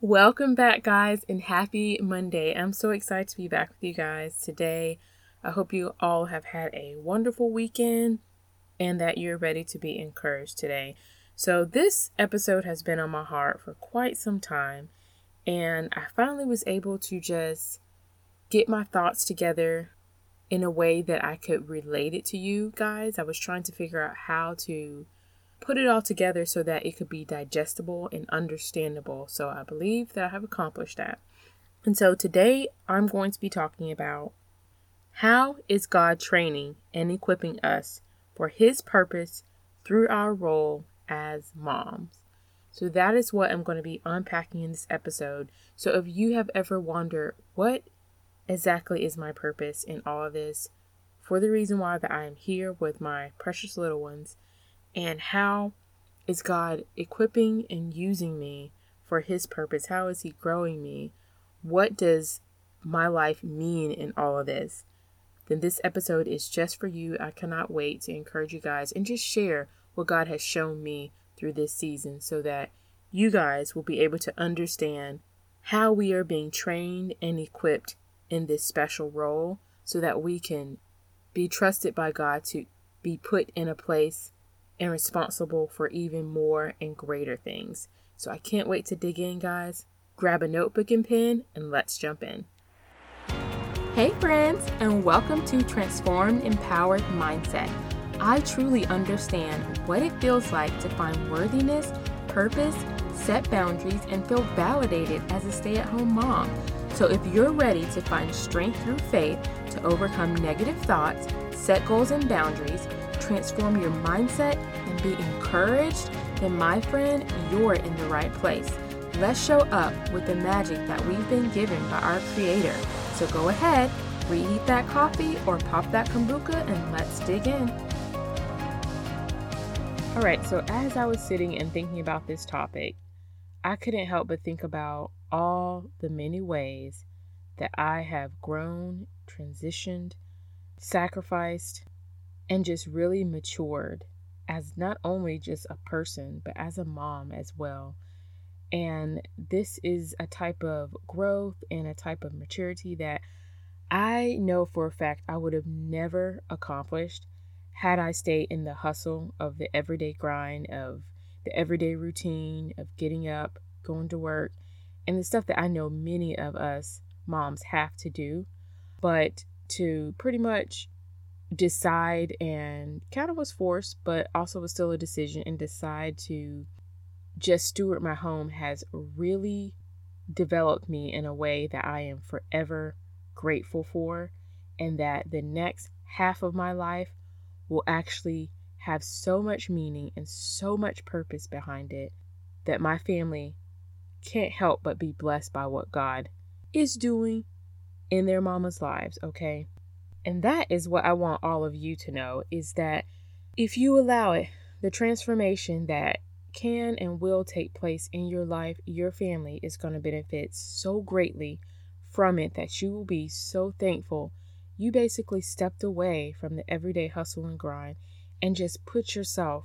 Welcome back, guys, and happy Monday. I'm so excited to be back with you guys today. I hope you all have had a wonderful weekend and that you're ready to be encouraged today. So, this episode has been on my heart for quite some time, and I finally was able to just get my thoughts together in a way that I could relate it to you guys. I was trying to figure out how to put it all together so that it could be digestible and understandable. So I believe that I have accomplished that. And so today I'm going to be talking about how is God training and equipping us for his purpose through our role as moms. So that is what I'm going to be unpacking in this episode. So if you have ever wondered what exactly is my purpose in all of this, for the reason why that I am here with my precious little ones, and how is God equipping and using me for His purpose? How is He growing me? What does my life mean in all of this? Then this episode is just for you. I cannot wait to encourage you guys and just share what God has shown me through this season so that you guys will be able to understand how we are being trained and equipped in this special role so that we can be trusted by God to be put in a place and responsible for even more and greater things. So I can't wait to dig in, guys. Grab a notebook and pen and let's jump in. Hey, friends, and welcome to Transformed Empowered Mindset. I truly understand what it feels like to find worthiness, purpose, set boundaries, and feel validated as a stay at home mom. So, if you're ready to find strength through faith to overcome negative thoughts, set goals and boundaries, transform your mindset and be encouraged, then my friend, you're in the right place. Let's show up with the magic that we've been given by our Creator. So go ahead, reheat that coffee or pop that kombucha and let's dig in. All right, so as I was sitting and thinking about this topic, I couldn't help but think about all the many ways that I have grown, transitioned, sacrificed, and just really matured as not only just a person, but as a mom as well. And this is a type of growth and a type of maturity that I know for a fact I would have never accomplished had I stayed in the hustle of the everyday grind, of the everyday routine, of getting up, going to work, and the stuff that I know many of us moms have to do. But to pretty much decide and kind of was forced, but also was still a decision and decide to just steward my home has really developed me in a way that I am forever grateful for, and that the next half of my life will actually have so much meaning and so much purpose behind it that my family can't help but be blessed by what God is doing in their mama's lives, okay? And that is what I want all of you to know is that if you allow it, the transformation that can and will take place in your life, your family is going to benefit so greatly from it that you will be so thankful. You basically stepped away from the everyday hustle and grind and just put yourself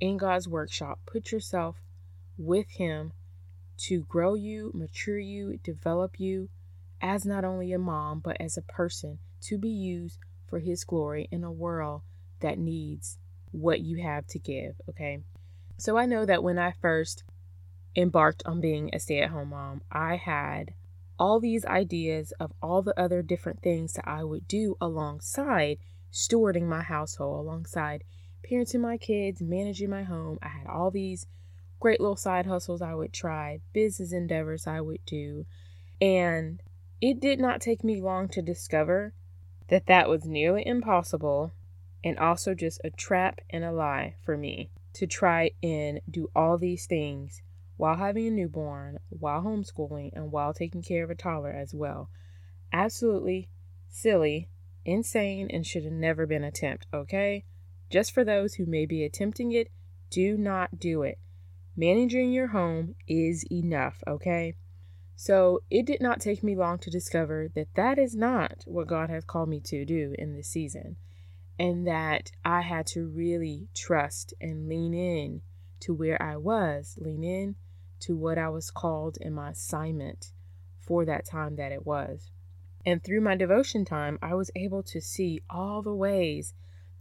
in God's workshop, put yourself with Him to grow you, mature you, develop you as not only a mom, but as a person to be used for His glory in a world that needs what you have to give. Okay. So I know that when I first embarked on being a stay at home mom, I had all these ideas of all the other different things that I would do alongside stewarding my household, alongside parenting my kids, managing my home. I had all these great little side hustles I would try, business endeavors I would do. And it did not take me long to discover that that was nearly impossible and also just a trap and a lie for me to try and do all these things while having a newborn, while homeschooling, and while taking care of a toddler as well. Absolutely silly, insane, and should have never been attempted, okay? Just for those who may be attempting it, do not do it. Managing your home is enough, okay? So it did not take me long to discover that that is not what God has called me to do in this season. And that I had to really trust and lean in to where I was, lean in to what I was called in my assignment for that time that it was. And through my devotion time, I was able to see all the ways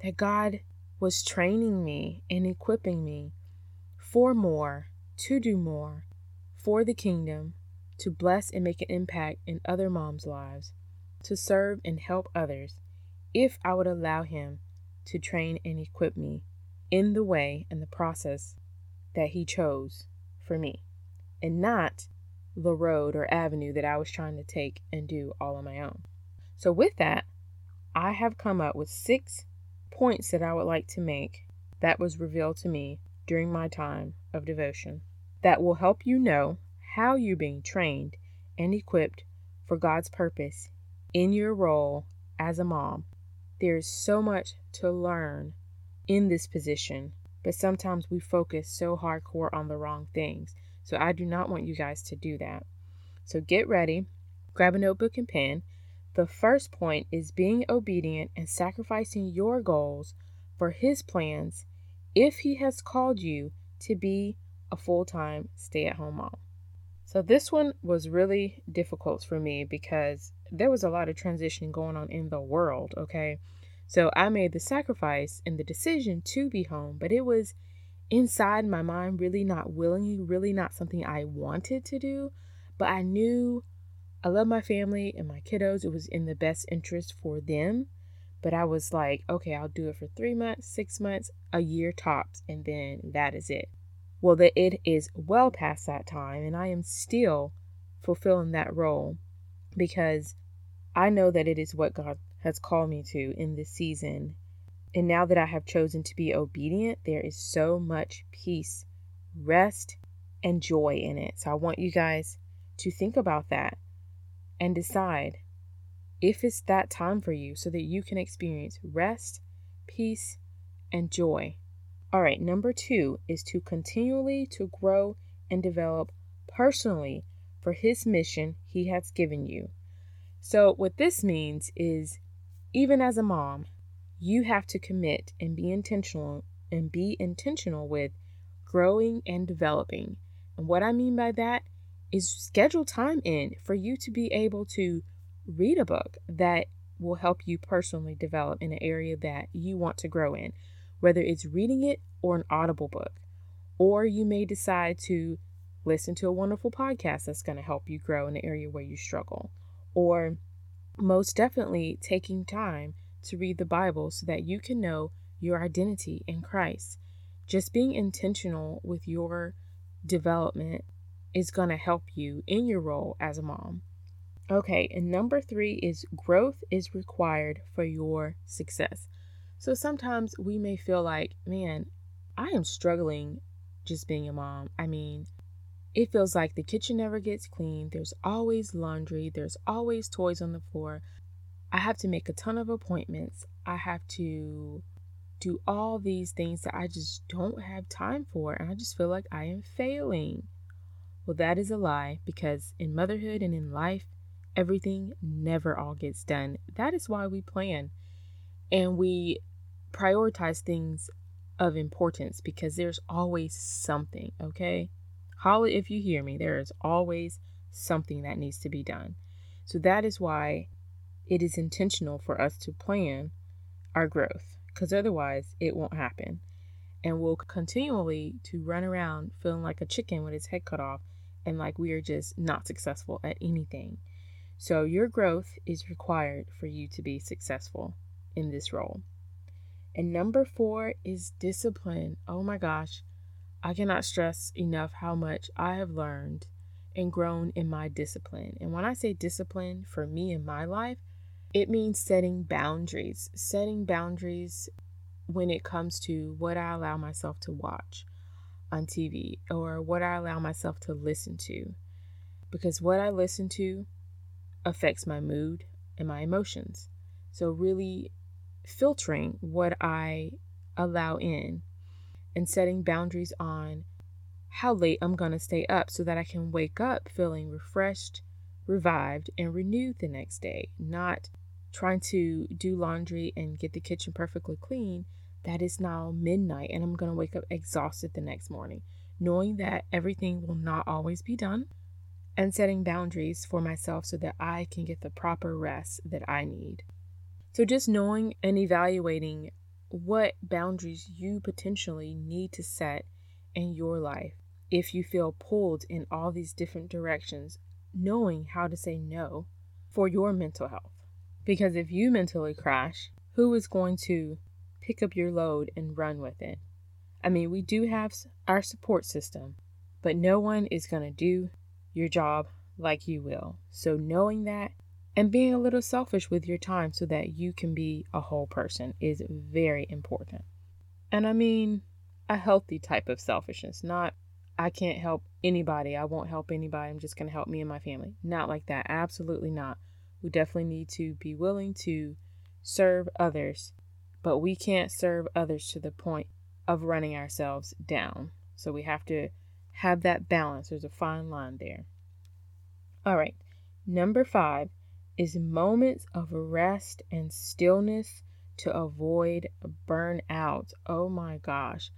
that God was training me and equipping me for more, to do more, for the kingdom, to bless and make an impact in other moms' lives, to serve and help others, if I would allow Him to train and equip me in the way and the process that He chose for me, and not the road or avenue that I was trying to take and do all on my own. So, with that, I have come up with six points that I would like to make that was revealed to me during my time of devotion that will help you know how you're being trained and equipped for God's purpose in your role as a mom. There is so much to learn in this position, but sometimes we focus so hardcore on the wrong things. So I do not want you guys to do that. So get ready, grab a notebook and pen. The first point is being obedient and sacrificing your goals for His plans if He has called you to be a full time stay at home mom. So this one was really difficult for me because there was a lot of transition going on in the world, okay? So I made the sacrifice and the decision to be home, but it was inside my mind, really not willingly, really not something I wanted to do, but I knew I love my family and my kiddos. It was in the best interest for them. But I was like, okay, I'll do it for three months, six months, a year tops, and then that is it. Well, that it is well past that time, and I am still fulfilling that role because I know that it is what God has called me to in this season and now that I have chosen to be obedient, there is so much peace, rest, and joy in it. So I want you guys to think about that and decide if it's that time for you so that you can experience rest, peace, and joy. All right, number 2 is to continually to grow and develop personally for his mission he has given you. So what this means is even as a mom, you have to commit and be intentional and be intentional with growing and developing. And what I mean by that is schedule time in for you to be able to read a book that will help you personally develop in an area that you want to grow in, whether it's reading it or an audible book. Or you may decide to listen to a wonderful podcast that's going to help you grow in an area where you struggle. Or most definitely taking time to read the Bible so that you can know your identity in Christ. Just being intentional with your development is going to help you in your role as a mom. Okay, and number three is growth is required for your success. So sometimes we may feel like, man, I am struggling just being a mom. I mean, it feels like the kitchen never gets clean. There's always laundry. There's always toys on the floor. I have to make a ton of appointments. I have to do all these things that I just don't have time for. And I just feel like I am failing. Well, that is a lie because in motherhood and in life, everything never all gets done. That is why we plan and we prioritize things of importance because there's always something, okay? Holla if you hear me. There is always something that needs to be done. So that is why it is intentional for us to plan our growth because otherwise it won't happen. And we'll continually to run around feeling like a chicken with its head cut off and like we are just not successful at anything. So your growth is required for you to be successful in this role. And number four is discipline. Oh my gosh, I cannot stress enough how much I have learned and grown in my discipline. And when I say discipline for me in my life, it means setting boundaries, setting boundaries when it comes to what I allow myself to watch on TV or what I allow myself to listen to. Because what I listen to affects my mood and my emotions. So, really filtering what I allow in and setting boundaries on how late I'm going to stay up so that I can wake up feeling refreshed, revived, and renewed the next day, not trying to do laundry and get the kitchen perfectly clean, that is now midnight and I'm going to wake up exhausted the next morning. knowing that everything will not always be done, and setting boundaries for myself so that I can get the proper rest that I need. So, just knowing and evaluating what boundaries you potentially need to set in your life if you feel pulled in all these different directions, knowing how to say no for your mental health. Because if you mentally crash, who is going to pick up your load and run with it? I mean, we do have our support system, but no one is going to do your job like you will. So, knowing that and being a little selfish with your time so that you can be a whole person is very important. And I mean, a healthy type of selfishness, not I can't help anybody. I won't help anybody. I'm just going to help me and my family. Not like that. Absolutely not. We definitely need to be willing to serve others, but we can't serve others to the point of running ourselves down. So we have to have that balance. There's a fine line there. All right. Number five is moments of rest and stillness to avoid burnout. Oh my gosh.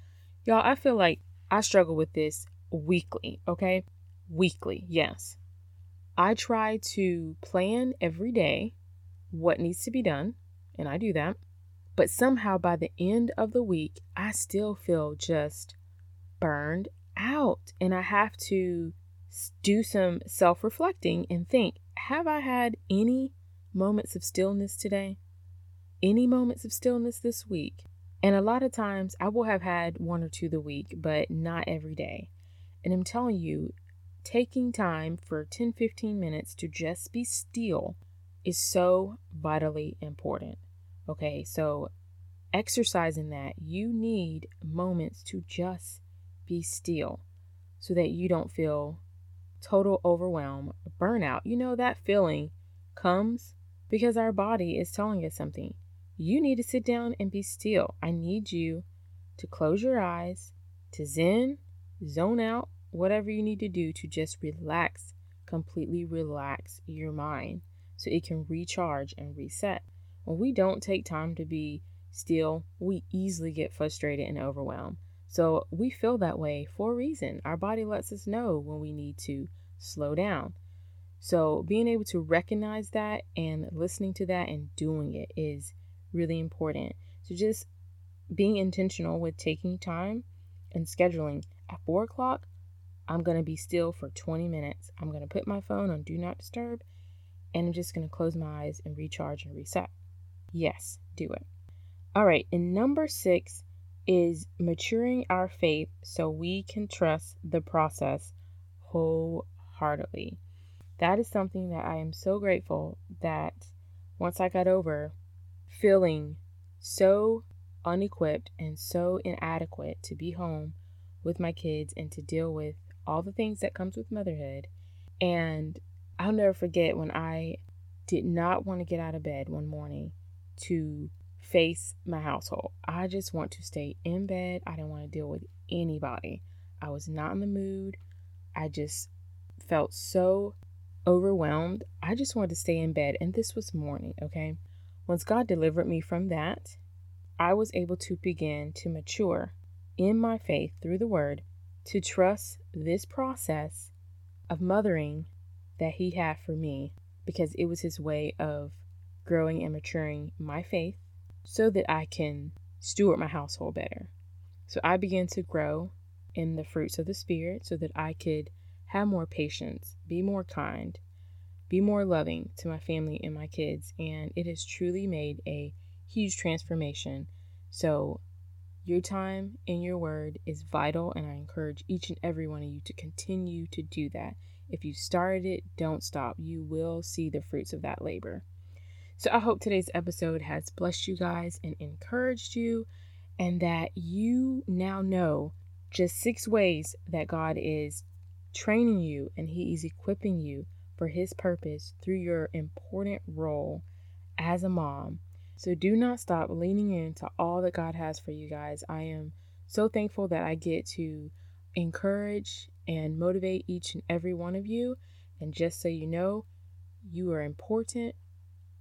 Y'all, I feel like I struggle with this weekly, okay? Weekly, yes. I try to plan every day what needs to be done, and I do that. But somehow by the end of the week, I still feel just burned out. And I have to do some self reflecting and think have I had any moments of stillness today? Any moments of stillness this week? And a lot of times I will have had one or two the week, but not every day. And I'm telling you, taking time for 10 15 minutes to just be still is so vitally important. Okay, so exercising that, you need moments to just be still so that you don't feel total overwhelm, burnout. You know, that feeling comes because our body is telling us something. You need to sit down and be still. I need you to close your eyes, to zen, zone out, whatever you need to do to just relax, completely relax your mind so it can recharge and reset. When we don't take time to be still, we easily get frustrated and overwhelmed. So we feel that way for a reason. Our body lets us know when we need to slow down. So being able to recognize that and listening to that and doing it is really important. So just being intentional with taking time and scheduling at four o'clock, I'm going to be still for 20 minutes. I'm going to put my phone on do not disturb and I'm just going to close my eyes and recharge and reset. Yes, do it. All right, and number six is maturing our faith so we can trust the process wholeheartedly. That is something that I am so grateful that once I got over feeling so unequipped and so inadequate to be home with my kids and to deal with all the things that comes with motherhood and I'll never forget when I did not want to get out of bed one morning to face my household. I just want to stay in bed. I didn't want to deal with anybody. I was not in the mood. I just felt so overwhelmed. I just wanted to stay in bed. And this was morning, okay? Once God delivered me from that, I was able to begin to mature in my faith through the word to trust this process of mothering that He had for me because it was His way of growing and maturing my faith so that I can steward my household better. So I began to grow in the fruits of the Spirit so that I could have more patience, be more kind, be more loving to my family and my kids. And it has truly made a huge transformation. So, your time in your word is vital, and I encourage each and every one of you to continue to do that. If you started it, don't stop. You will see the fruits of that labor. So I hope today's episode has blessed you guys and encouraged you, and that you now know just six ways that God is training you and He is equipping you for His purpose through your important role as a mom. So do not stop leaning into all that God has for you guys. I am so thankful that I get to encourage and motivate each and every one of you. And just so you know, you are important,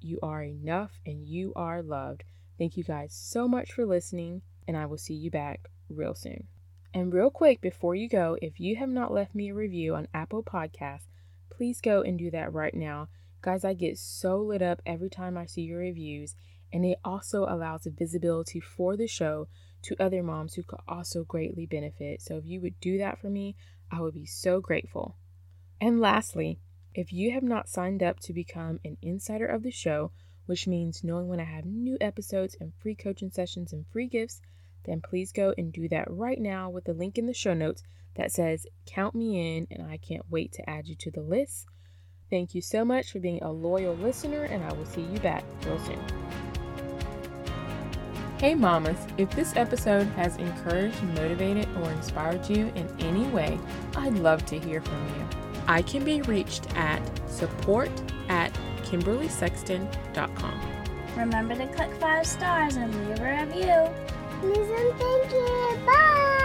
you are enough, and you are loved. Thank you guys so much for listening, and I will see you back real soon. And real quick before you go, if you have not left me a review on Apple Podcasts, please go and do that right now. Guys, I get so lit up every time I see your reviews, and it also allows visibility for the show to other moms who could also greatly benefit. So if you would do that for me, I would be so grateful. And lastly, if you have not signed up to become an insider of the show, which means knowing when I have new episodes and free coaching sessions and free gifts, then please go and do that right now with the link in the show notes that says Count Me In, and I can't wait to add you to the list. Thank you so much for being a loyal listener, and I will see you back real soon. Hey, mamas, if this episode has encouraged, motivated, or inspired you in any way, I'd love to hear from you. I can be reached at support at KimberlySexton.com. Remember to click five stars and leave a review. Listen, thank you. Bye.